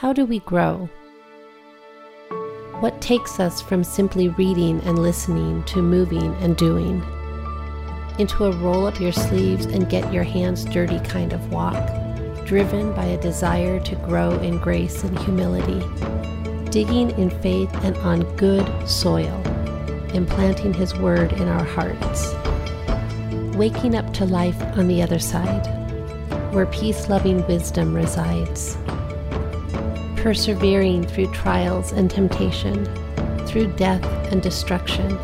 how do we grow? What takes us from simply reading and listening to moving and doing? Into a roll up your sleeves and get your hands dirty kind of walk, driven by a desire to grow in grace and humility, digging in faith and on good soil, implanting His Word in our hearts, waking up to life on the other side, where peace loving wisdom resides persevering through trials and temptation, through death and destruction,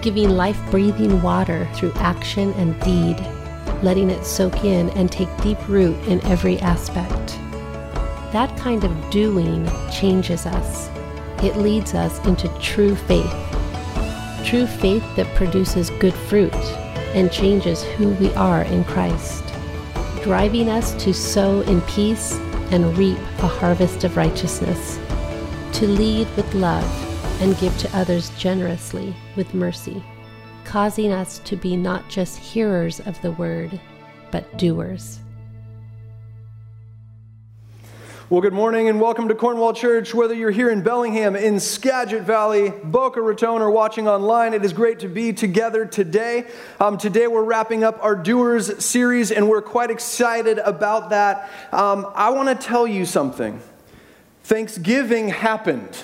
giving life breathing water through action and deed, letting it soak in and take deep root in every aspect. That kind of doing changes us. It leads us into true faith. True faith that produces good fruit and changes who we are in Christ, driving us to sow in peace and reap a harvest of righteousness, to lead with love and give to others generously with mercy, causing us to be not just hearers of the word, but doers. Well, good morning and welcome to Cornwall Church. Whether you're here in Bellingham, in Skagit Valley, Boca Raton, or watching online, it is great to be together today. Um, today, we're wrapping up our Doers series, and we're quite excited about that. Um, I want to tell you something Thanksgiving happened.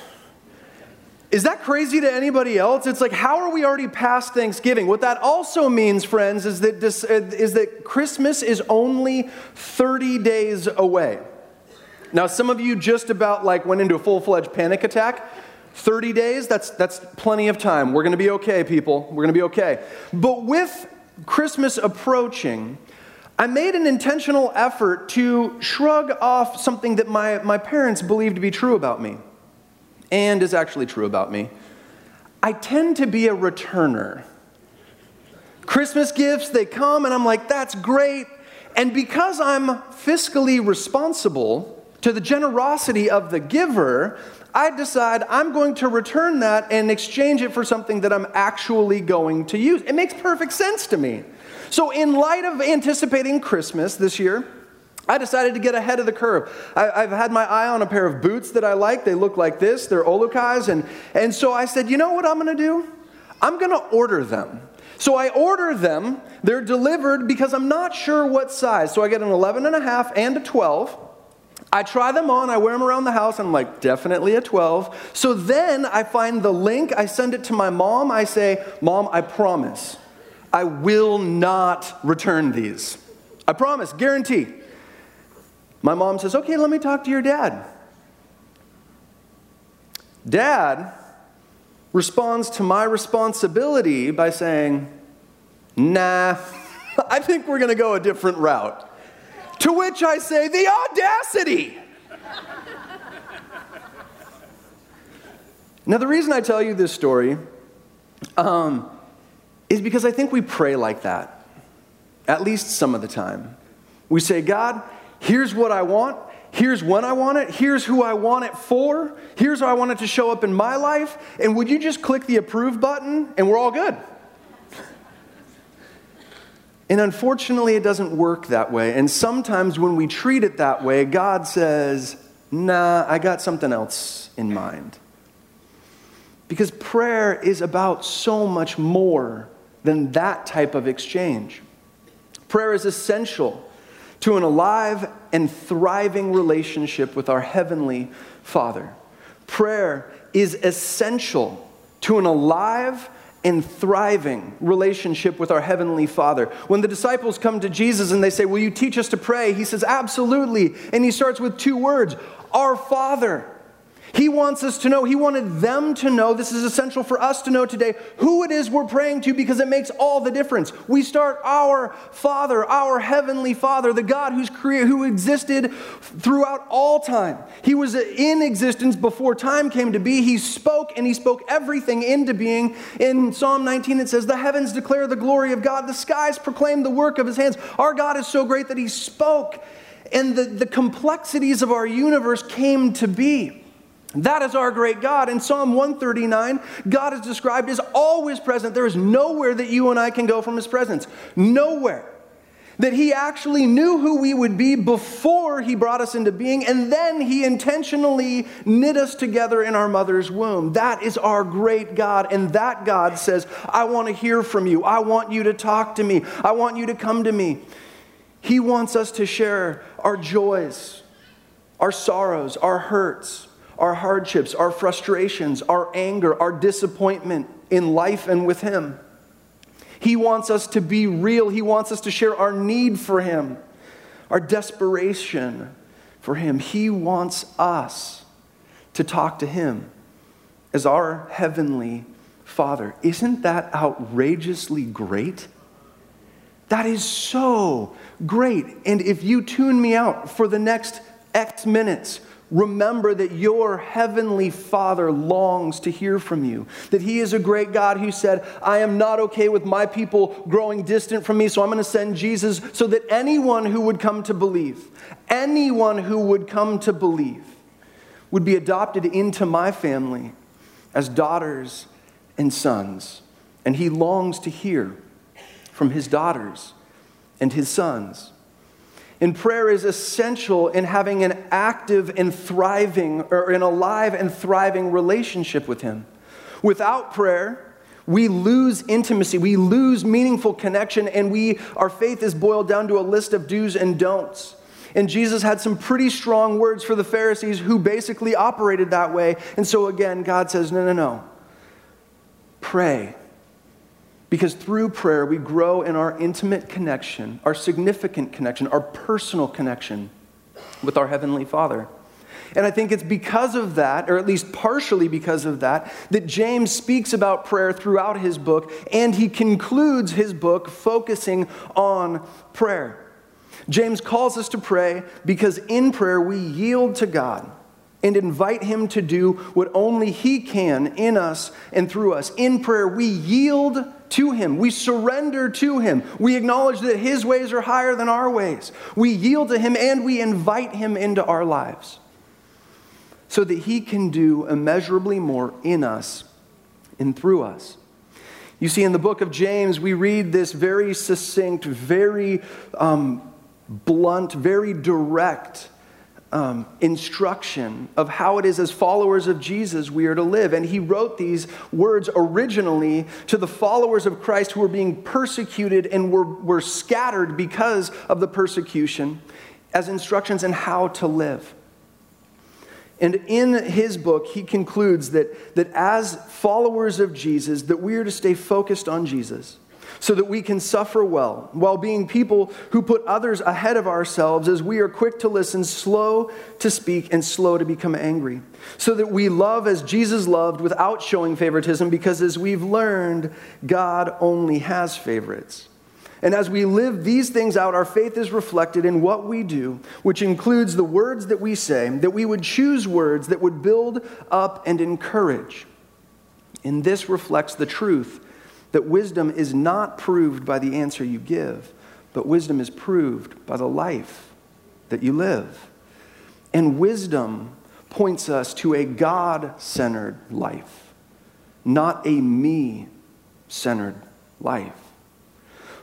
Is that crazy to anybody else? It's like, how are we already past Thanksgiving? What that also means, friends, is that, this, is that Christmas is only 30 days away. Now, some of you just about like went into a full-fledged panic attack. 30 days, that's, that's plenty of time. We're going to be okay, people. We're going to be okay. But with Christmas approaching, I made an intentional effort to shrug off something that my, my parents believed to be true about me and is actually true about me. I tend to be a returner. Christmas gifts, they come, and I'm like, that's great. And because I'm fiscally responsible, to the generosity of the giver, I decide I'm going to return that and exchange it for something that I'm actually going to use. It makes perfect sense to me. So, in light of anticipating Christmas this year, I decided to get ahead of the curve. I, have had my eye on a pair of boots that I like. They look like this, they're Olukais. And, and so I said, you know what I'm going to do? I'm going to order them. So I order them. They're delivered because I'm not sure what size. So I get an 11 and a half and a 12. I try them on, I wear them around the house, I'm like, definitely a 12. So then I find the link, I send it to my mom. I say, Mom, I promise, I will not return these. I promise, guarantee. My mom says, Okay, let me talk to your dad. Dad responds to my responsibility by saying, Nah, I think we're to go a different route. To which I say, the audacity! now, the reason I tell you this story um, is because I think we pray like that, at least some of the time. We say, God, here's what I want. Here's when I want it. Here's who I want it for. Here's how I want it to show up in my life. And would you just click the approve button and we're all good? And unfortunately, it doesn't work that way. And sometimes when we treat it that way, God says, Nah, I got something else in mind. Because prayer is about so much more than that type of exchange. Prayer is essential to an alive and thriving relationship with our Heavenly Father. Prayer is essential to an alive and thriving relationship with our Heavenly Father. When the disciples come to Jesus and they say, Will you teach us to pray? He says, Absolutely. And he starts with two words Our Father. He wants us to know, He wanted them to know, this is essential for us to know today, who it is we're praying to because it makes all the difference. We start our Father, our Heavenly Father, the God who's created, who existed throughout all time. He was in existence before time came to be. He spoke and He spoke everything into being. In Psalm 19, it says, The heavens declare the glory of God, the skies proclaim the work of His hands. Our God is so great that He spoke, and the, the complexities of our universe came to be. That is our great God. In Psalm 139, God is described as always present. There is nowhere that you and I can go from his presence. Nowhere. that he actually knew who we would be before he brought us into being, and then he intentionally knit us together in our mother's womb. That is our great God, and that God says, I want to hear from you. I want you to talk to me. I want you to come to me. He wants us to share our joys, our sorrows, our hurts, our hardships, our frustrations, our anger, our disappointment in life and with Him. He wants us to be real. He wants us to share our need for Him, our desperation for Him. He wants us to talk to Him as our Heavenly Father. Isn't that outrageously great? That is so great. And if you tune me out for the next X minutes, Remember that your heavenly Father longs to hear from you. That He is a great God who said, I am not okay with my people growing distant from me, so I'm going to send Jesus so that anyone who would come to believe, anyone who would come to believe, would be adopted into my family as daughters and sons. And He longs to hear from His daughters and His sons. And prayer is essential in having an active and thriving, or an alive and thriving relationship with Him. Without prayer, we lose intimacy, we lose meaningful connection, and we, our faith is boiled down to a list of do's and don'ts. And Jesus had some pretty strong words for the Pharisees who basically operated that way. And so again, God says, no, no, no. Pray because through prayer, we grow in our intimate connection, our significant connection, our personal connection with our Heavenly Father. And I think it's because of that, or at least partially because of that, that James speaks about prayer throughout his book, and he concludes his book focusing on prayer. James calls us to pray because in prayer we yield to God and invite Him to do what only He can in us and through us. In prayer, we yield to Him, we surrender to Him, we acknowledge that His ways are higher than our ways. We yield to Him and we invite Him into our lives so that He can do immeasurably more in us and through us. You see, in the book of James, we read this very succinct, very um, blunt, very direct um, instruction of how it is as followers of Jesus we are to live. And he wrote these words originally to the followers of Christ who were being persecuted and were, were scattered because of the persecution as instructions in how to live. And in his book, he concludes that, that as followers of Jesus, that we are to stay focused on Jesus so that we can suffer well, while being people who put others ahead of ourselves as we are quick to listen, slow to speak, and slow to become angry. So that we love as Jesus loved without showing favoritism, because as we've learned, God only has favorites. And as we live these things out, our faith is reflected in what we do, which includes the words that we say, that we would choose words that would build up and encourage. And this reflects the truth that wisdom is not proved by the answer you give, but wisdom is proved by the life that you live. And wisdom points us to a God centered life, not a me centered life.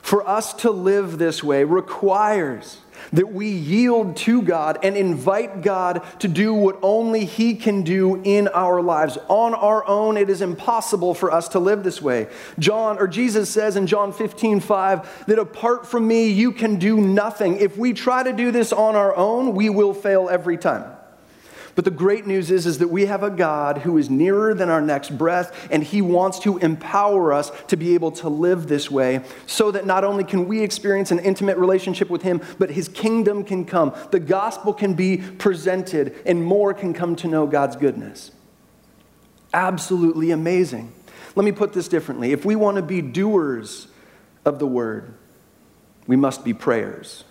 For us to live this way requires that we yield to God and invite God to do what only He can do in our lives. On our own, it is impossible for us to live this way. John or Jesus says in John 15, 5, that apart from me, you can do nothing. If we try to do this on our own, we will fail every time. But the great news is, is that we have a God who is nearer than our next breath, and He wants to empower us to be able to live this way so that not only can we experience an intimate relationship with Him, but His kingdom can come. The gospel can be presented, and more can come to know God's goodness. Absolutely amazing. Let me put this differently. If we want to be doers of the word, we must be prayers.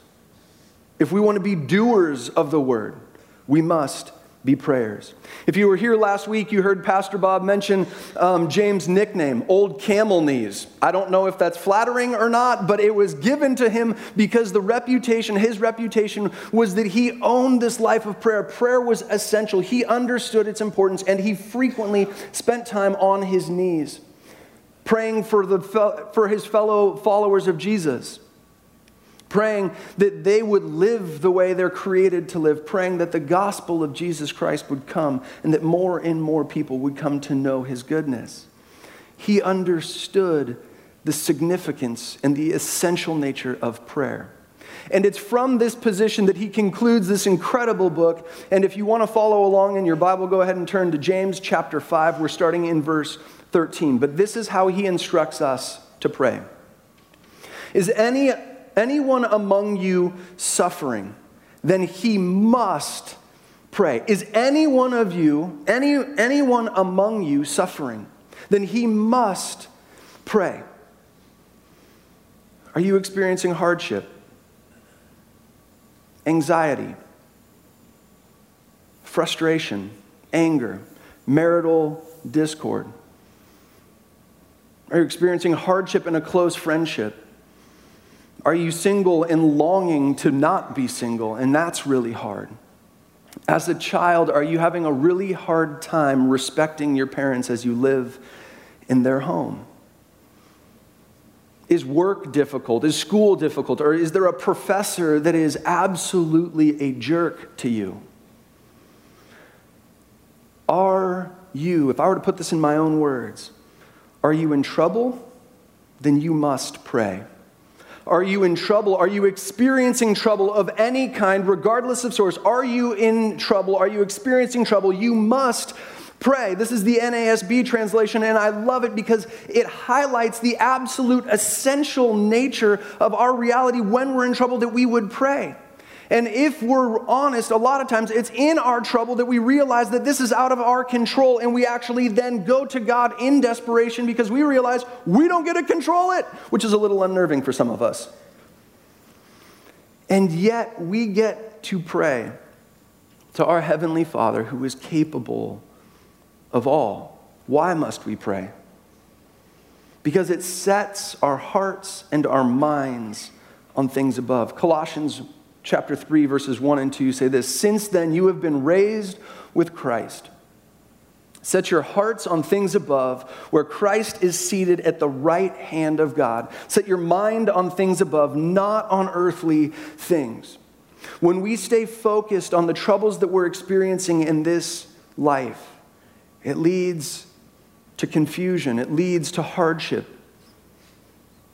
If we want to be doers of the word, we must be prayers. If you were here last week, you heard Pastor Bob mention um, James' nickname, Old Camel Knees. I don't know if that's flattering or not, but it was given to him because the reputation, his reputation, was that he owned this life of prayer. Prayer was essential. He understood its importance, and he frequently spent time on his knees praying for, the, for his fellow followers of Jesus praying that they would live the way they're created to live, praying that the gospel of Jesus Christ would come and that more and more people would come to know his goodness. He understood the significance and the essential nature of prayer. And it's from this position that he concludes this incredible book. And if you want to follow along in your Bible, go ahead and turn to James chapter 5. We're starting in verse 13. But this is how he instructs us to pray. Is any, anyone among you suffering? Then he must pray. Is any one of you, any, anyone among you suffering? Then he must pray. Are you experiencing hardship? Anxiety? Frustration? Anger? Marital discord? Are you experiencing hardship in a close friendship? Are you single and longing to not be single? And that's really hard. As a child, are you having a really hard time respecting your parents as you live in their home? Is work difficult? Is school difficult? Or is there a professor that is absolutely a jerk to you? Are you, if I were to put this in my own words, are you in trouble? Then you must pray. Are you in trouble? Are you experiencing trouble of any kind, regardless of source? Are you in trouble? Are you experiencing trouble? You must pray. This is the NASB translation, and I love it because it highlights the absolute essential nature of our reality when we're in trouble that we would pray. And if we're honest, a lot of times it's in our trouble that we realize that this is out of our control, and we actually then go to God in desperation because we realize we don't get to control it, which is a little unnerving for some of us. And yet we get to pray to our Heavenly Father who is capable of all. Why must we pray? Because it sets our hearts and our minds on things above. Colossians chapter 3, verses 1 and 2 say this Since then you have been raised with Christ. Set your hearts on things above, where Christ is seated at the right hand of God. Set your mind on things above, not on earthly things. When we stay focused on the troubles that we're experiencing in this life, it leads to confusion, it leads to hardship,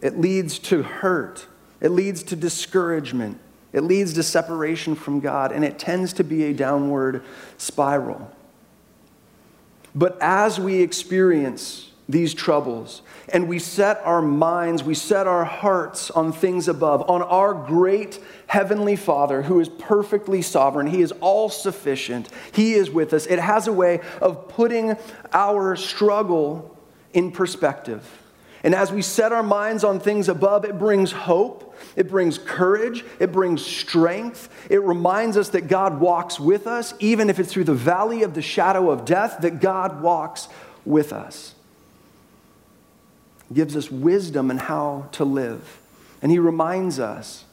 it leads to hurt, it leads to discouragement, it leads to separation from God, and it tends to be a downward spiral. But as we experience these troubles and we set our minds, we set our hearts on things above, on our great Heavenly Father who is perfectly sovereign, He is all sufficient, He is with us, it has a way of putting our struggle in perspective. And as we set our minds on things above, it brings hope, it brings courage, it brings strength. It reminds us that God walks with us, even if it's through the valley of the shadow of death, that God walks with us. Gives us wisdom and how to live. And He reminds us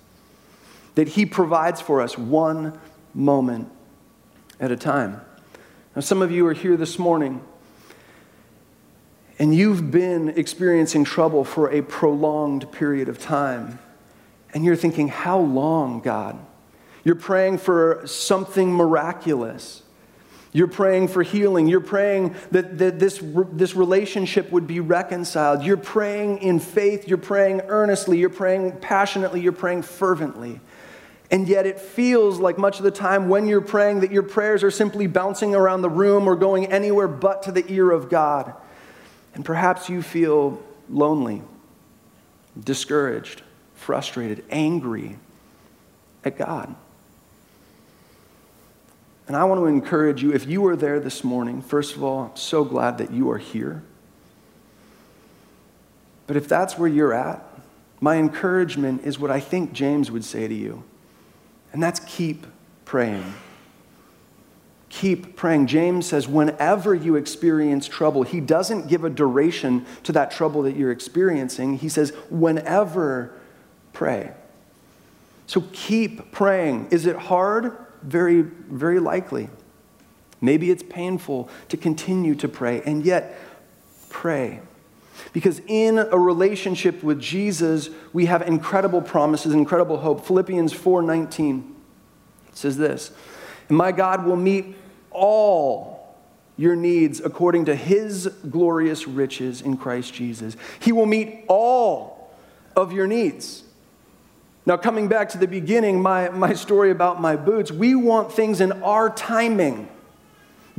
that He provides for us one moment at a time. Now, some of you are here this morning and you've been experiencing trouble for a prolonged period of time, and you're thinking, How long, God? You're praying for something miraculous. You're praying for healing. You're praying that, that this, this relationship would be reconciled. You're praying in faith. You're praying earnestly. You're praying passionately. You're praying fervently. And yet, it feels like much of the time when you're praying that your prayers are simply bouncing around the room or going anywhere but to the ear of God. And perhaps you feel lonely, discouraged, frustrated, angry at God. And I want to encourage you if you are there this morning, first of all, I'm so glad that you are here. But if that's where you're at, my encouragement is what I think James would say to you, and that's keep praying keep praying. James says, whenever you experience trouble, he doesn't give a duration to that trouble that you're experiencing. He says, whenever pray. So keep praying. Is it hard? Very, very likely. Maybe it's painful to continue to pray, and yet pray. Because in a relationship with Jesus, we have incredible promises, incredible hope. Philippians 4:19 says this, "And my God will meet all your needs according to his glorious riches in Christ Jesus. He will meet all of your needs." Now, coming back to the beginning, my, my story about my boots, we want things in our timing.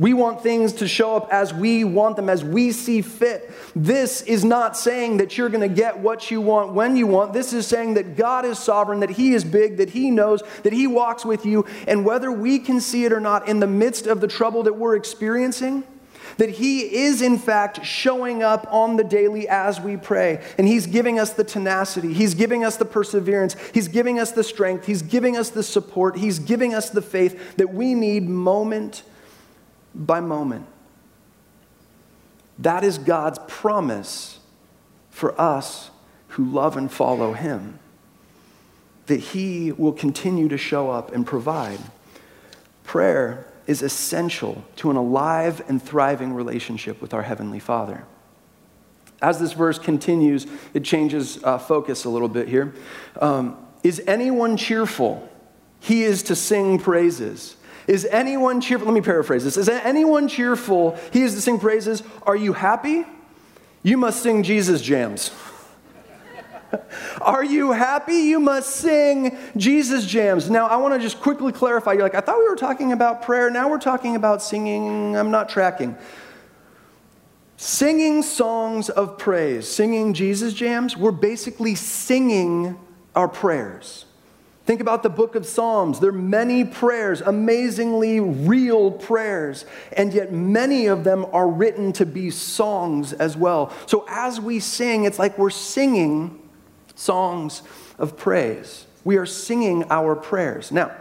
We want things to show up as we want them, as we see fit. This is not saying that you're going to get what you want when you want. This is saying that God is sovereign, that He is big, that He knows, that He walks with you. And whether we can see it or not, in the midst of the trouble that we're experiencing, that He is, in fact, showing up on the daily as we pray. And He's giving us the tenacity, He's giving us the perseverance, He's giving us the strength, He's giving us the support, He's giving us the faith that we need moment by moment. That is God's promise for us who love and follow Him, that He will continue to show up and provide. Prayer is essential to an alive and thriving relationship with our Heavenly Father. As this verse continues, it changes uh, focus a little bit here. Um, is anyone cheerful? He is to sing praises. Is anyone cheerful? Let me paraphrase this. Is anyone cheerful? He is to sing praises. Are you happy? You must sing Jesus jams. Are you happy? You must sing Jesus jams. Now, I want to just quickly clarify. You're like, I thought we were talking about prayer. Now we're talking about singing. I'm not tracking. Singing songs of praise, singing Jesus jams, we're basically singing our prayers. Think about the book of Psalms. There are many prayers, amazingly real prayers, and yet many of them are written to be songs as well. So as we sing, it's like we're singing songs of praise. We are singing our prayers. Now,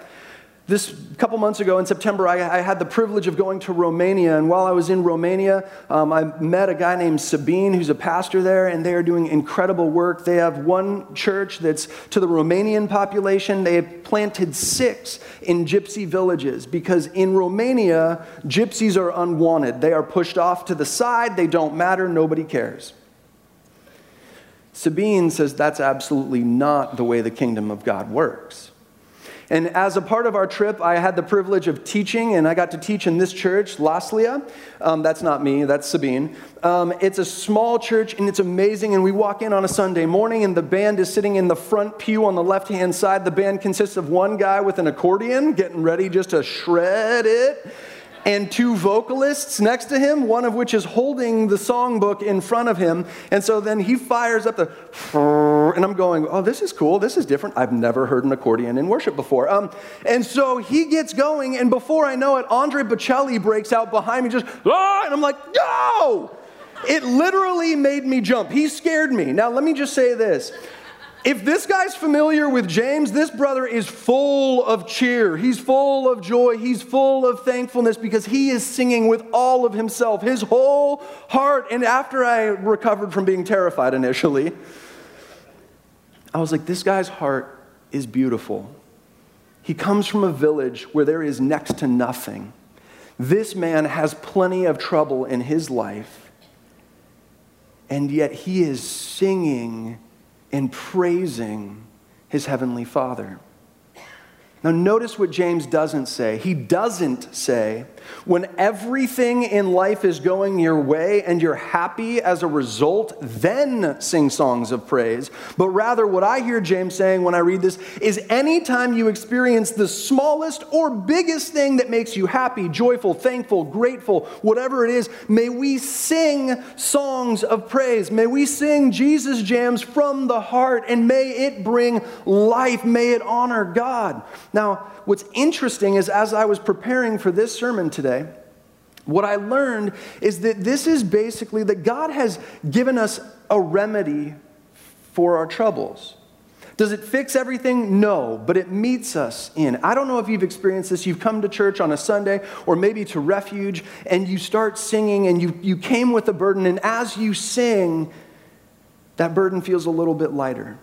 this couple months ago in September, I, I, had the privilege of going to Romania. And while I was in Romania, um, I met a guy named Sabine, who's a pastor there, and they are doing incredible work. They have one church that's to the Romanian population. They have planted six in gypsy villages because in Romania, gypsies are unwanted. They are pushed off to the side, they don't matter, nobody cares. Sabine says that's absolutely not the way the kingdom of God works. And as a part of our trip, I had the privilege of teaching, and I got to teach in this church, Laslia. Um, that's not me, that's Sabine. Um, it's a small church, and it's amazing. And we walk in on a Sunday morning, and the band is sitting in the front pew on the left hand side. The band consists of one guy with an accordion, getting ready just to shred it and two vocalists next to him, one of which is holding the songbook in front of him. And so then he fires up the, and I'm going, oh, this is cool. This is different. I've never heard an accordion in worship before. Um, and so he gets going, and before I know it, Andrea Bocelli breaks out behind me, just, ah, and I'm like, no! It literally made me jump. He scared me. Now, let me just say this. If this guy's familiar with James, this brother is full of cheer. He's full of joy. He's full of thankfulness because he is singing with all of himself, his whole heart. And after I recovered from being terrified initially, I was like, this guy's heart is beautiful. He comes from a village where there is next to nothing. This man has plenty of trouble in his life, and yet he is singing and praising his heavenly Father. Now, notice what James doesn't say. He doesn't say, when everything in life is going your way and you're happy as a result, then sing songs of praise. But rather, what I hear James saying when I read this is anytime you experience the smallest or biggest thing that makes you happy, joyful, thankful, grateful, whatever it is, may we sing songs of praise. May we sing Jesus jams from the heart and may it bring life. May it honor God. Now, what's interesting is as I was preparing for this sermon today, what I learned is that this is basically that God has given us a remedy for our troubles. Does it fix everything? No, but it meets us in. I don't know if you've experienced this. You've come to church on a Sunday or maybe to refuge and you start singing and you, you came with a burden, and as you sing, that burden feels a little bit lighter.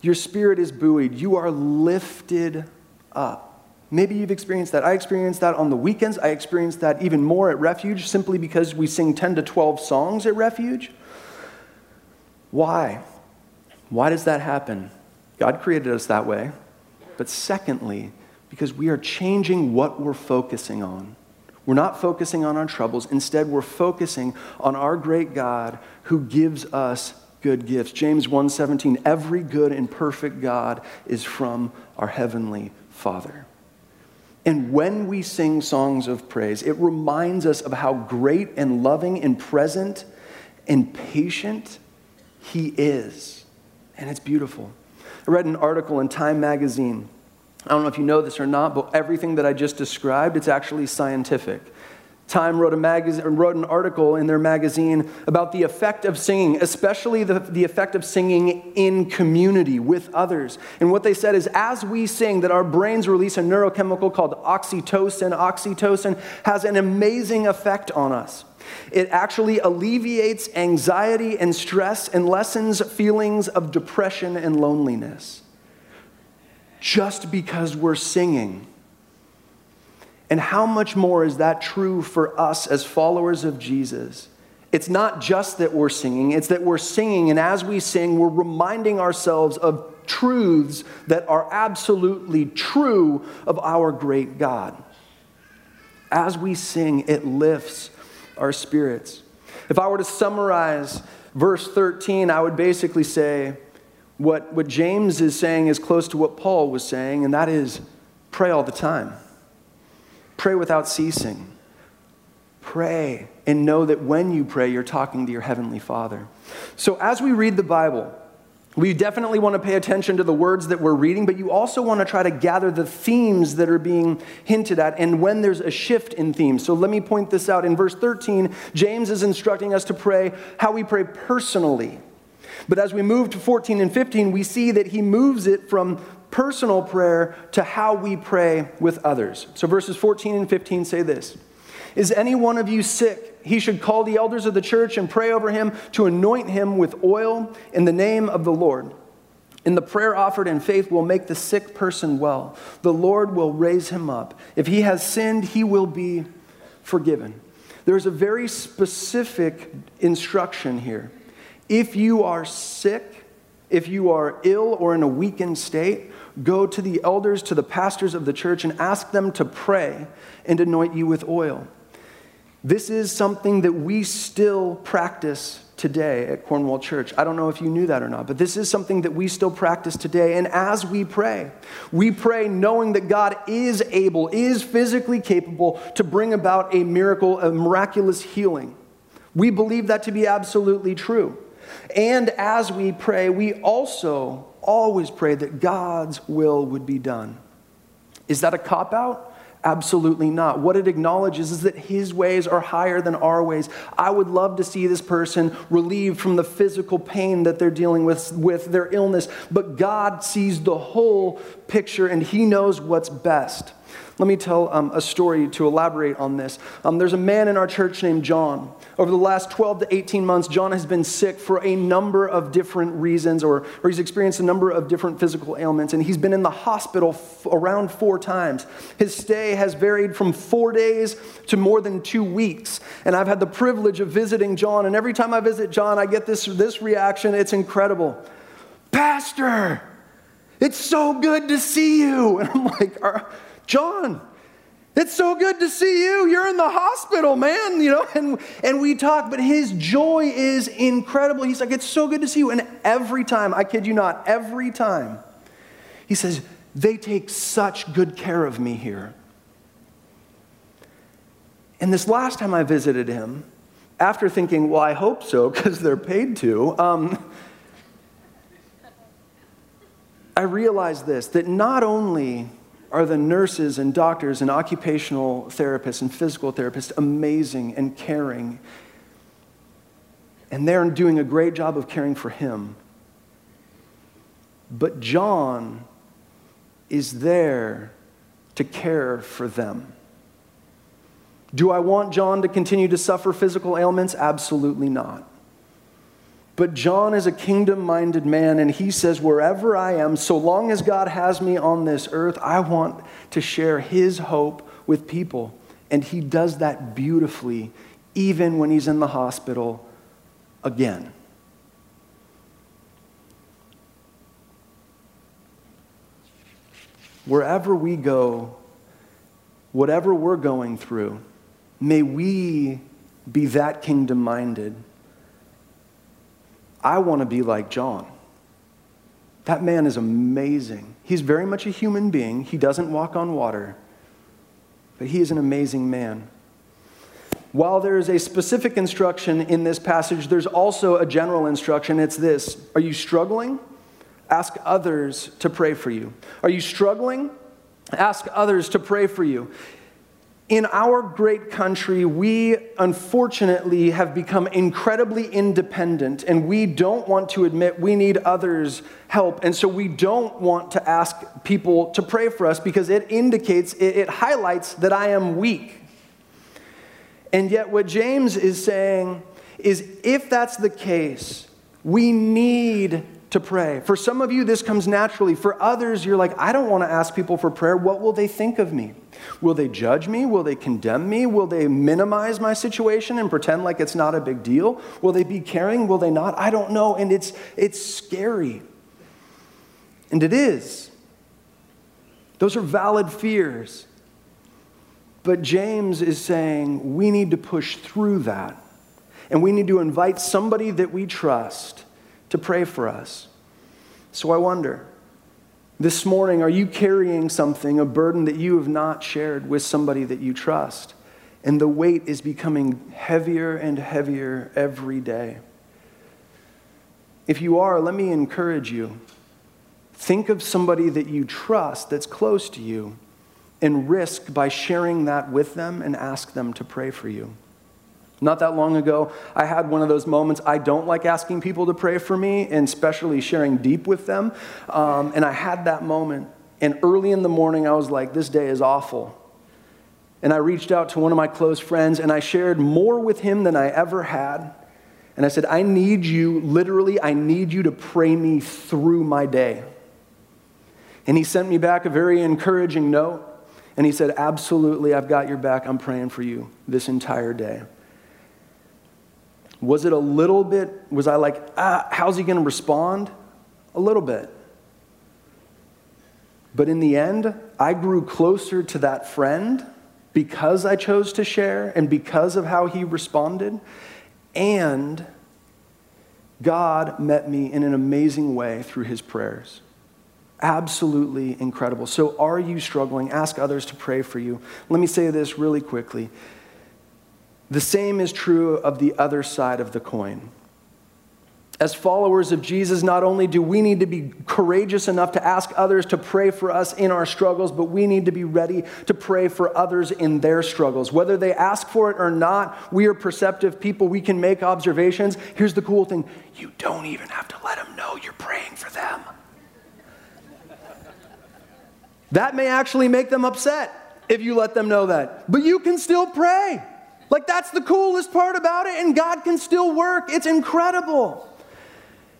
Your spirit is buoyed. You are lifted up. Maybe you've experienced that. I experienced that on the weekends. I experienced that even more at Refuge simply because we sing 10 to 12 songs at Refuge. Why? Why does that happen? God created us that way. But secondly, because we are changing what we're focusing on. We're not focusing on our troubles. Instead, we're focusing on our great God who gives us good gifts. James 1:17, every good and perfect God is from our heavenly Father. And when we sing songs of praise, it reminds us of how great and loving and present and patient he is. And it's beautiful. I read an article in Time magazine I don't know if you know this or not, but everything that I just described, it's actually scientific. Time wrote, a magazine, wrote an article in their magazine about the effect of singing, especially the, the effect of singing in community with others. And what they said is as we sing, that our brains release a neurochemical called oxytocin. Oxytocin has an amazing effect on us. It actually alleviates anxiety and stress and lessens feelings of depression and loneliness just because we're singing. And how much more is that true for us as followers of Jesus? It's not just that we're singing, it's that we're singing, and as we sing, we're reminding ourselves of truths that are absolutely true of our great God. As we sing, it lifts our spirits. If I were to summarize verse 13, I would basically say, what, what James is saying is close to what Paul was saying, and that is pray all the time. Pray without ceasing. Pray and know that when you pray, you're talking to your Heavenly Father. So, as we read the Bible, we definitely want to pay attention to the words that we're reading, but you also want to try to gather the themes that are being hinted at and when there's a shift in themes. So let me point this out. In verse 13, James is instructing us to pray how we pray personally. But as we move to 14 and 15, we see that he moves it from personal prayer to how we pray with others. So verses 14 and 15 say this Is any one of you sick? He should call the elders of the church and pray over him to anoint him with oil in the name of the Lord. And the prayer offered in faith will make the sick person well. The Lord will raise him up. If he has sinned, he will be forgiven. There's a very specific instruction here. If you are sick, if you are ill or in a weakened state, go to the elders, to the pastors of the church, and ask them to pray and anoint you with oil. This is something that we still practice today at Cornwall Church. I don't know if you knew that or not, but this is something that we still practice today. And as we pray, we pray knowing that God is able, is physically capable to bring about a miracle, a miraculous healing. We believe that to be absolutely true. And as we pray, we also always pray that God's will would be done. Is that a cop out? Absolutely not. What it acknowledges is that his ways are higher than our ways. I would love to see this person relieved from the physical pain that they're dealing with, with their illness, but God sees the whole picture and he knows what's best. Let me tell um, a story to elaborate on this. Um, there's a man in our church named John. Over the last 12 to 18 months, John has been sick for a number of different reasons, or, or he's experienced a number of different physical ailments, and he's been in the hospital f- around four times. His stay has varied from four days to more than two weeks. And I've had the privilege of visiting John, and every time I visit John, I get this, this reaction. It's incredible. Pastor, it's so good to see you. And I'm like, John, it's so good to see you. You're in the hospital, man, you know, and, and we talk, but his joy is incredible. He's like, it's so good to see you. And every time, I kid you not, every time, he says, they take such good care of me here. And this last time I visited him, after thinking, well, I hope so, because they're paid to, um, I realized this that not only are the nurses and doctors and occupational therapists and physical therapists amazing and caring. And they're doing a great job of caring for him. But John is there to care for them. Do I want John to continue to suffer physical ailments? Absolutely not. But John is a kingdom minded man, and he says, Wherever I am, so long as God has me on this earth, I want to share his hope with people. And he does that beautifully, even when he's in the hospital again. Wherever we go, whatever we're going through, may we be that kingdom minded I want to be like John. That man is amazing. He's very much a human being. He doesn't walk on water, but he is an amazing man. While there is a specific instruction in this passage, there's also a general instruction. It's this Are you struggling? Ask others to pray for you. Are you struggling? Ask others to pray for you. In our great country, we unfortunately have become incredibly independent, and we don't want to admit we need others' help. And so we don't want to ask people to pray for us because it indicates, it, highlights that I am weak. And yet, what James is saying is if that's the case, we need to pray. For some of you, this comes naturally. For others, you're like, I don't want to ask people for prayer. What will they think of me? Will they judge me? Will they condemn me? Will they minimize my situation and pretend like it's not a big deal? Will they be caring? Will they not? I don't know. And it's, it's scary. And it is. Those are valid fears. But James is saying we need to push through that. And we need to invite somebody that we trust to pray for us. So I wonder this morning, are you carrying something, a burden that you have not shared with somebody that you trust? And the weight is becoming heavier and heavier every day. If you are, let me encourage you. Think of somebody that you trust that's close to you and risk by sharing that with them and ask them to pray for you. Not that long ago, I had one of those moments. I don't like asking people to pray for me, and especially sharing deep with them. Um, and I had that moment. And early in the morning, I was like, this day is awful. And I reached out to one of my close friends, and I shared more with him than I ever had. And I said, I need you, literally, I need you to pray me through my day. And he sent me back a very encouraging note. And he said, Absolutely, I've got your back. I'm praying for you this entire day. Was it a little bit, was I like, ah, how's he going to respond? A little bit. But in the end, I grew closer to that friend because I chose to share and because of how he responded. And God met me in an amazing way through his prayers. Absolutely incredible. So, are you struggling? Ask others to pray for you. Let me say this really quickly. The same is true of the other side of the coin. As followers of Jesus, not only do we need to be courageous enough to ask others to pray for us in our struggles, but we need to be ready to pray for others in their struggles. Whether they ask for it or not, we are perceptive people. We can make observations. Here's the cool thing you don't even have to let them know you're praying for them. That may actually make them upset if you let them know that. But you can still pray. Like, that's the coolest part about it, and God can still work. It's incredible.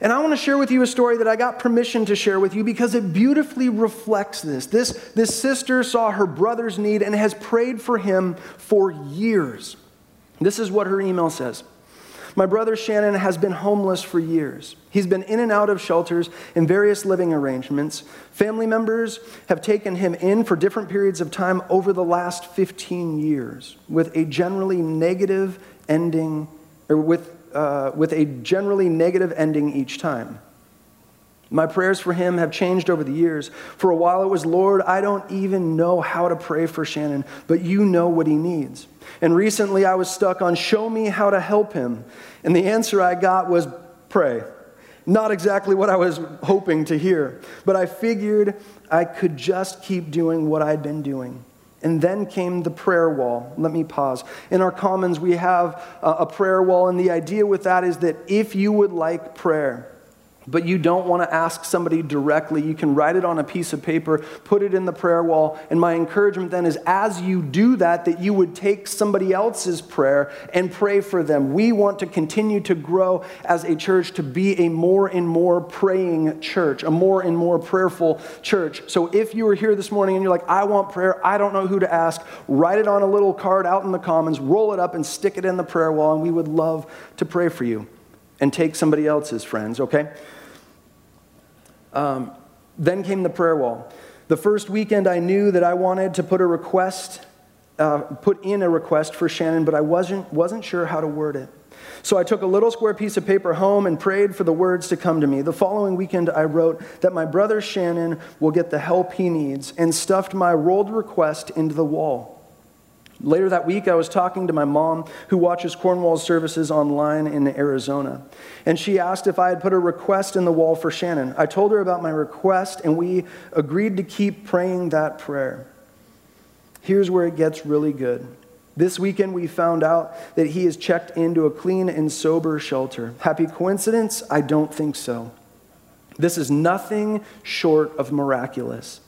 And I want to share with you a story that I got permission to share with you because it beautifully reflects this. This, this sister saw her brother's need and has prayed for him for years. This is what her email says my brother Shannon has been homeless for years. He's been in and out of shelters and various living arrangements. Family members have taken him in for different periods of time over the last 15 years with a generally negative ending, or with, uh, with a generally negative ending each time. My prayers for him have changed over the years. For a while it was, Lord, I don't even know how to pray for Shannon, but you know what he needs. And recently I was stuck on show me how to help him. And the answer I got was pray. Not exactly what I was hoping to hear, but I figured I could just keep doing what I'd been doing. And then came the prayer wall. Let me pause. In our commons, we have a prayer wall, and the idea with that is that if you would like prayer, but you don't want to ask somebody directly, you can write it on a piece of paper, put it in the prayer wall. And my encouragement then is as you do that, that you would take somebody else's prayer and pray for them. We want to continue to grow as a church to be a more and more praying church, a more and more prayerful church. So if you are here this morning and you're like, I want prayer, I don't know who to ask, write it on a little card out in the commons, roll it up and stick it in the prayer wall, and we would love to pray for you and take somebody else's friends, okay? Um, then came the prayer wall. The first weekend, I knew that I wanted to put a request, uh, put in a request for Shannon, but I wasn't, wasn't sure how to word it. So I took a little square piece of paper home and prayed for the words to come to me. The following weekend, I wrote that my brother Shannon will get the help he needs and stuffed my rolled request into the wall. Later that week, I was talking to my mom, who watches Cornwall's services online in Arizona. And she asked if I had put a request in the wall for Shannon. I told her about my request, and we agreed to keep praying that prayer. Here's where it gets really good. This weekend, we found out that he is checked into a clean and sober shelter. Happy coincidence? I don't think so. This is nothing short of miraculous.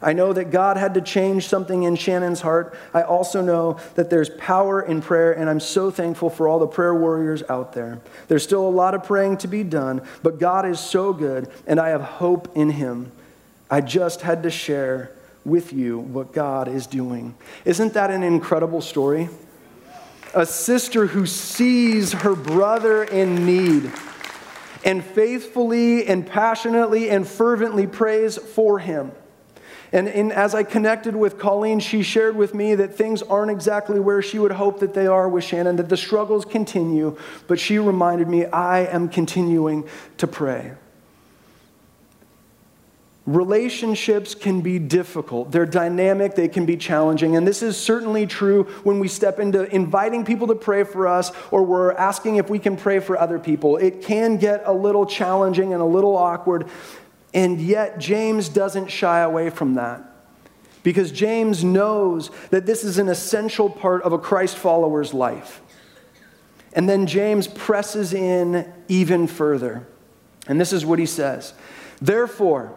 I know that God had to change something in Shannon's heart. I also know that there's power in prayer, and I'm so thankful for all the prayer warriors out there. There's still a lot of praying to be done, but God is so good, and I have hope in Him. I just had to share with you what God is doing. Isn't that an incredible story? A sister who sees her brother in need and faithfully and passionately and fervently prays for him. And, and, as I connected with Colleen, she shared with me that things aren't exactly where she would hope that they are with Shannon, that the struggles continue, but she reminded me, I am continuing to pray. Relationships can be difficult. They're dynamic, they can be challenging. And this is certainly true when we step into inviting people to pray for us or we're asking if we can pray for other people. It can get a little challenging and a little awkward. And yet, James doesn't shy away from that. Because James knows that this is an essential part of a Christ follower's life. And then James presses in even further. And this is what he says Therefore,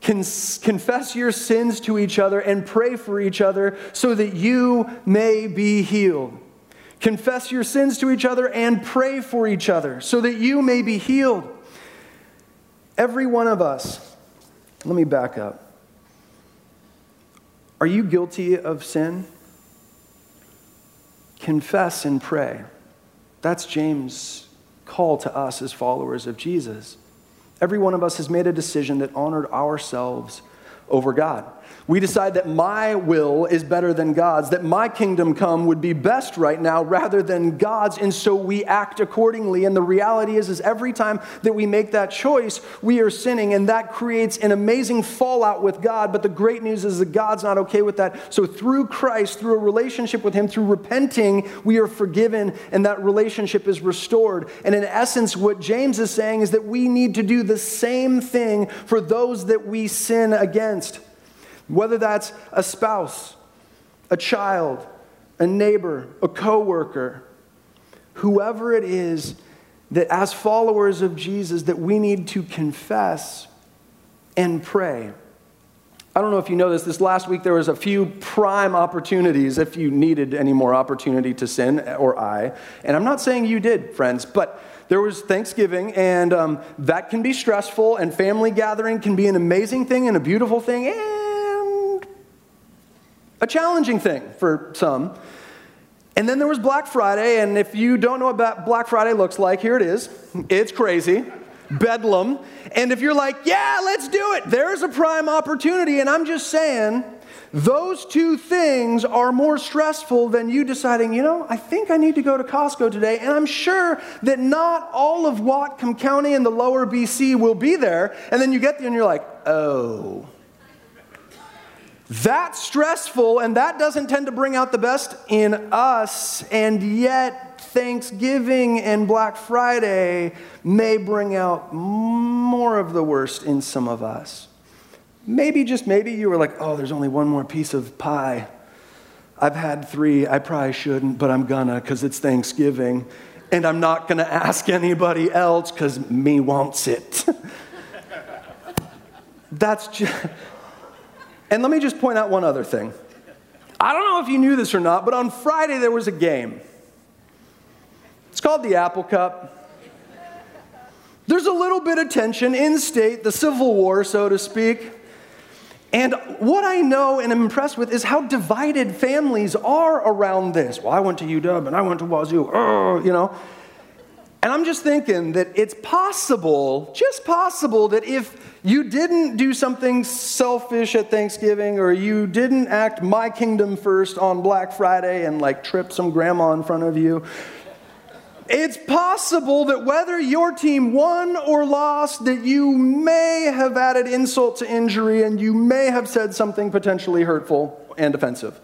confess your sins to each other and pray for each other so that you may be healed. Confess your sins to each other and pray for each other so that you may be healed. Every one of us, let me back up. Are you guilty of sin? Confess and pray. That's James' call to us as followers of Jesus. Every one of us has made a decision that honored ourselves over God. We decide that my will is better than God's, that my kingdom come would be best right now rather than God's, and so we act accordingly. And the reality is, is every time that we make that choice, we are sinning, and that creates an amazing fallout with God. But the great news is that God's not okay with that. So through Christ, through a relationship with Him, through repenting, we are forgiven, and that relationship is restored. And in essence, what James is saying is that we need to do the same thing for those that we sin against. Whether that's a spouse, a child, a neighbor, a coworker, whoever it is that as followers of Jesus that we need to confess and pray. I don't know if you know this, this last week there was a few prime opportunities if you needed any more opportunity to sin, or I. And I'm not saying you did, friends, but there was Thanksgiving, and um, that can be stressful, and family gathering can be an amazing thing and a beautiful thing, a challenging thing for some. And then there was Black Friday, and if you don't know what Black Friday looks like, here it is. It's crazy. Bedlam. And if you're like, yeah, let's do it, there's a prime opportunity. And I'm just saying, those two things are more stressful than you deciding, you know, I think I need to go to Costco today. And I'm sure that not all of Whatcom County and the lower BC will be there. And then you get there and you're like, oh. That's stressful, and that doesn't tend to bring out the best in us. And yet, Thanksgiving and Black Friday may bring out more of the worst in some of us. Maybe, just maybe, you were like, oh, there's only one more piece of pie. I've had three. I probably shouldn't, but I'm gonna because it's Thanksgiving. And I'm not gonna ask anybody else because me wants it. That's just. And let me just point out one other thing. I don't know if you knew this or not, but on Friday there was a game. It's called the Apple Cup. There's a little bit of tension in state, the Civil War, so to speak. And what I know and am impressed with is how divided families are around this. Well, I went to UW and I went to Wazoo, oh, you know. And I'm just thinking that it's possible, just possible, that if you didn't do something selfish at Thanksgiving or you didn't act my kingdom first on Black Friday and like trip some grandma in front of you, it's possible that whether your team won or lost, that you may have added insult to injury and you may have said something potentially hurtful and offensive.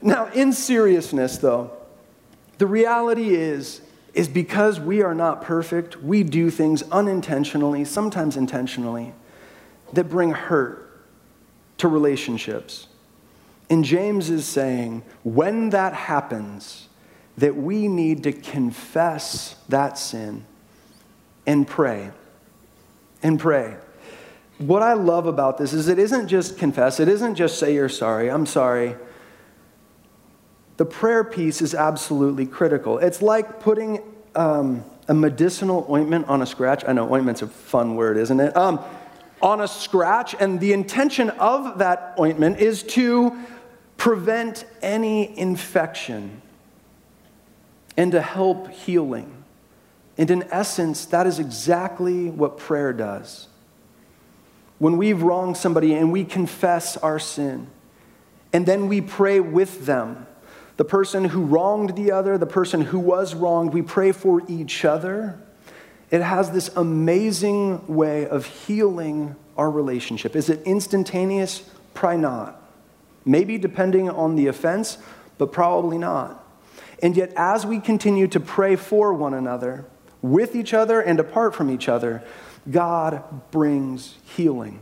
Now, in seriousness, though, the reality is, is because we are not perfect, we do things unintentionally, sometimes intentionally, that bring hurt to relationships. And James is saying, when that happens, that we need to confess that sin and pray. And pray. What I love about this is it isn't just confess, it isn't just say you're sorry, I'm sorry. The prayer piece is absolutely critical. It's like putting um, a medicinal ointment on a scratch. I know ointment's a fun word, isn't it? Um, on a scratch, and the intention of that ointment is to prevent any infection and to help healing. And in essence, that is exactly what prayer does. When we've wronged somebody and we confess our sin, and then we pray with them, the person who wronged the other, the person who was wronged, we pray for each other. It has this amazing way of healing our relationship. Is it instantaneous? Probably not. Maybe depending on the offense, but probably not. And yet, as we continue to pray for one another, with each other and apart from each other, God brings healing.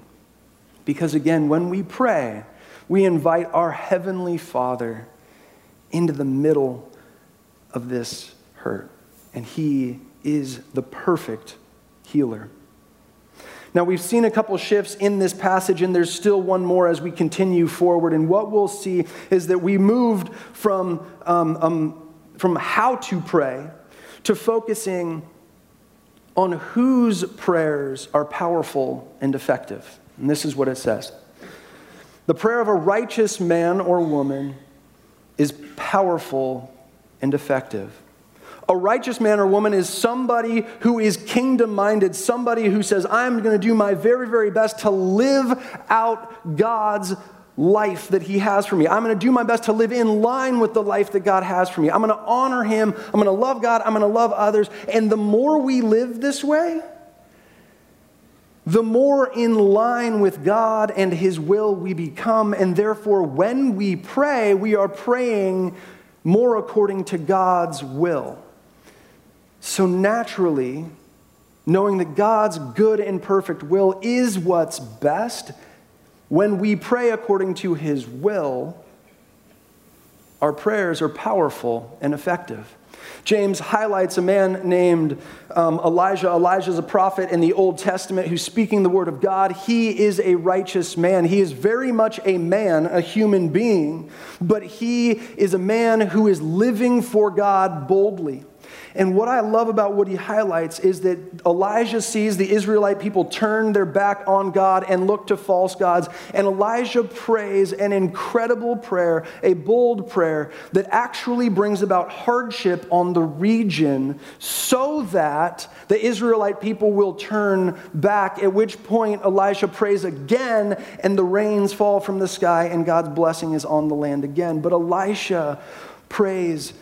Because again, when we pray, we invite our Heavenly Father into the middle of this hurt. And He is the perfect healer. Now, we've seen a couple shifts in this passage, and there's still one more as we continue forward. And what we'll see is that we moved from, um, um, from how to pray to focusing on whose prayers are powerful and effective. And this is what it says The prayer of a righteous man or woman is powerful and effective. A righteous man or woman is somebody who is kingdom minded, somebody who says, I'm going to do my very, very best to live out God's life that He has for me. I'm going to do my best to live in line with the life that God has for me. I'm going to honor Him. I'm going to love God. I'm going to love others. And the more we live this way, the more in line with God and His will we become. And therefore, when we pray, we are praying more according to God's will. So naturally, knowing that God's good and perfect will is what's best, when we pray according to his will, our prayers are powerful and effective. James highlights a man named um, Elijah. Elijah is a prophet in the Old Testament who's speaking the word of God. He is a righteous man. He is very much a man, a human being, but he is a man who is living for God boldly. And what I love about what he highlights is that Elijah sees the Israelite people turn their back on God and look to false gods. And Elijah prays an incredible prayer, a bold prayer that actually brings about hardship on the region so that the Israelite people will turn back. At which point, Elijah prays again, and the rains fall from the sky, and God's blessing is on the land again. But Elisha prays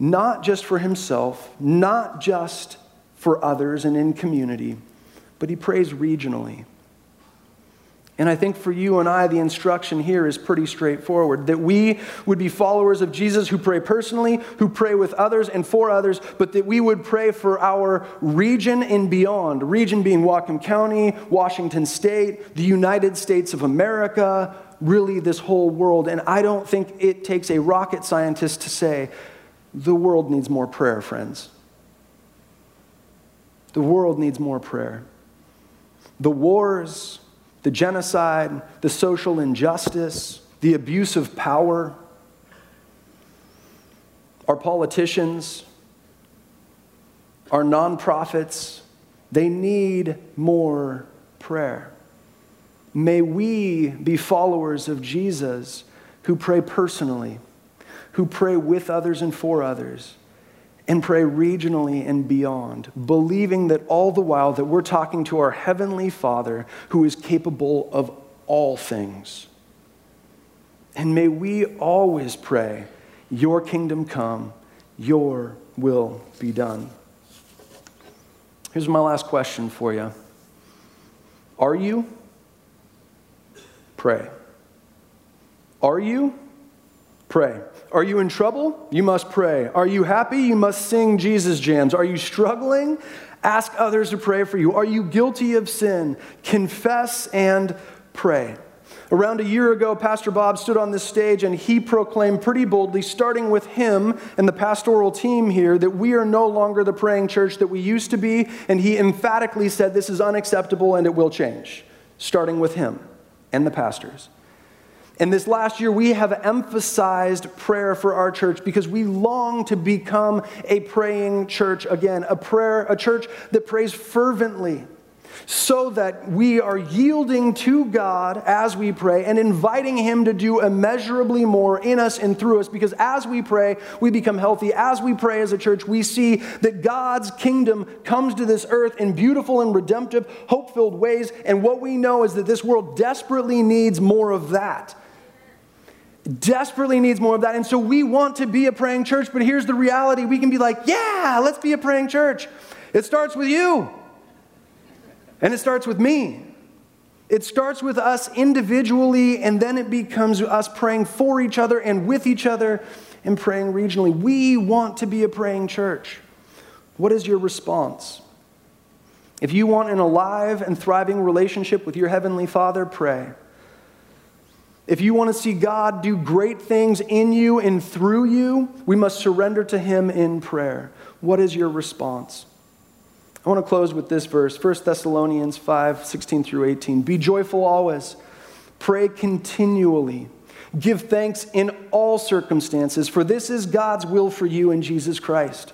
not just for himself, not just for others and in community, but he prays regionally. And I think for you and I, the instruction here is pretty straightforward that we would be followers of Jesus who pray personally, who pray with others and for others, but that we would pray for our region and beyond. Region being Whatcom County, Washington State, the United States of America, really this whole world. And I don't think it takes a rocket scientist to say the world needs more prayer, friends. The world needs more prayer. The wars, the genocide, the social injustice, the abuse of power, our politicians, our nonprofits, they need more prayer. May we be followers of Jesus who pray personally who pray with others and for others. and pray regionally and beyond, believing that all the while that we're talking to our heavenly Father who is capable of all things. And may we always pray, Your kingdom come, Your will be done. Here's my last question for you Are you? Pray. Are you? Pray. Are you in trouble? You must pray. Are you happy? You must sing Jesus jams. Are you struggling? Ask others to pray for you. Are you guilty of sin? Confess and pray. Around a year ago, Pastor Bob stood on this stage and he proclaimed pretty boldly, starting with him and the pastoral team here, that we are no longer the praying church that we used to be. And he emphatically said this is unacceptable and it will change, starting with him and the pastors. And this last year, we have emphasized prayer for our church because we long to become a praying church again, a prayer, a church that prays fervently, so that we are yielding to God as we pray and inviting Him to do immeasurably more in us and through us. Because as we pray, we become healthy. As we pray as a church, we see that God's kingdom comes to this earth in beautiful and redemptive, hope filled ways. And what we know is that this world desperately needs more of that desperately needs more of that. And so we want to be a praying church, but here's the reality we can be like, yeah, let's be a praying church. It starts with you, and it starts with me. It starts with us individually, and then it becomes us praying for each other and with each other and praying regionally. We want to be a praying church. What is your response? If you want an alive and thriving relationship with your Heavenly Father, pray. If you want to see God do great things in you and through you, we must surrender to Him in prayer. What is your response? I want to close with this verse 1 Thessalonians 5 16 through 18. Be joyful always, pray continually, give thanks in all circumstances, for this is God's will for you in Jesus Christ.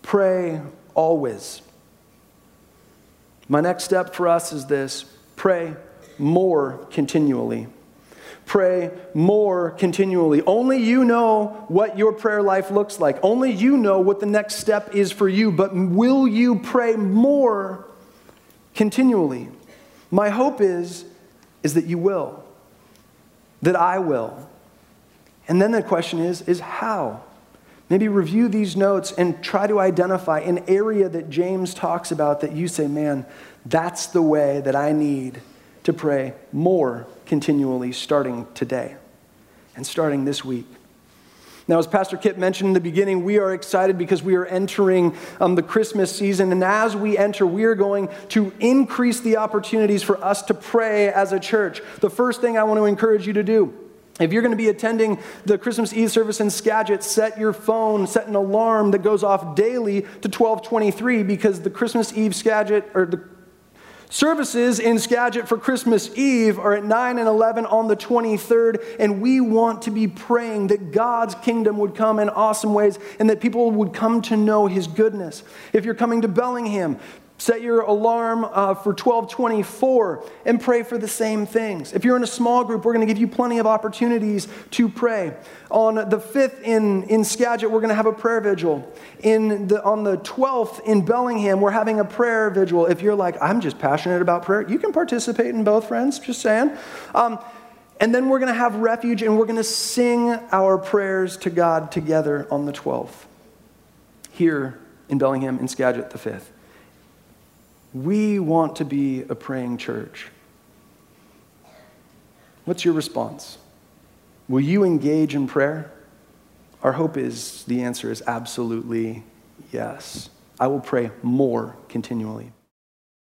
Pray always. My next step for us is this pray more continually. Pray more continually. Only you know what your prayer life looks like. Only you know what the next step is for you. But will you pray more continually? My hope is, is that you will, that I will. And then the question is, is how? Maybe review these notes and try to identify an area that James talks about that you say, man, that's the way that I need to pray more continually starting today and starting this week. Now, as Pastor Kip mentioned in the beginning, we are excited because we are entering um, the Christmas season. And as we enter, we are going to increase the opportunities for us to pray as a church. The first thing I want to encourage you to do if you're going to be attending the Christmas Eve service in Skagit, set your phone, set an alarm that goes off daily to 1223 because the Christmas Eve Skagit, or the Services in Skagit for Christmas Eve are at 9 and 11 on the 23rd, and we want to be praying that God's kingdom would come in awesome ways and that people would come to know his goodness. If you're coming to Bellingham, Set your alarm uh, for 1224 and pray for the same things. If you're in a small group, we're going to give you plenty of opportunities to pray. On the 5th in, in Skagit, we're going to have a prayer vigil. In the, on the 12th in Bellingham, we're having a prayer vigil. If you're like, I'm just passionate about prayer, you can participate in both, friends, just saying. Um, and then we're going to have refuge and we're going to sing our prayers to God together on the 12th here in Bellingham in Skagit the 5th. We want to be a praying church. What's your response? Will you engage in prayer? Our hope is the answer is absolutely yes. I will pray more continually.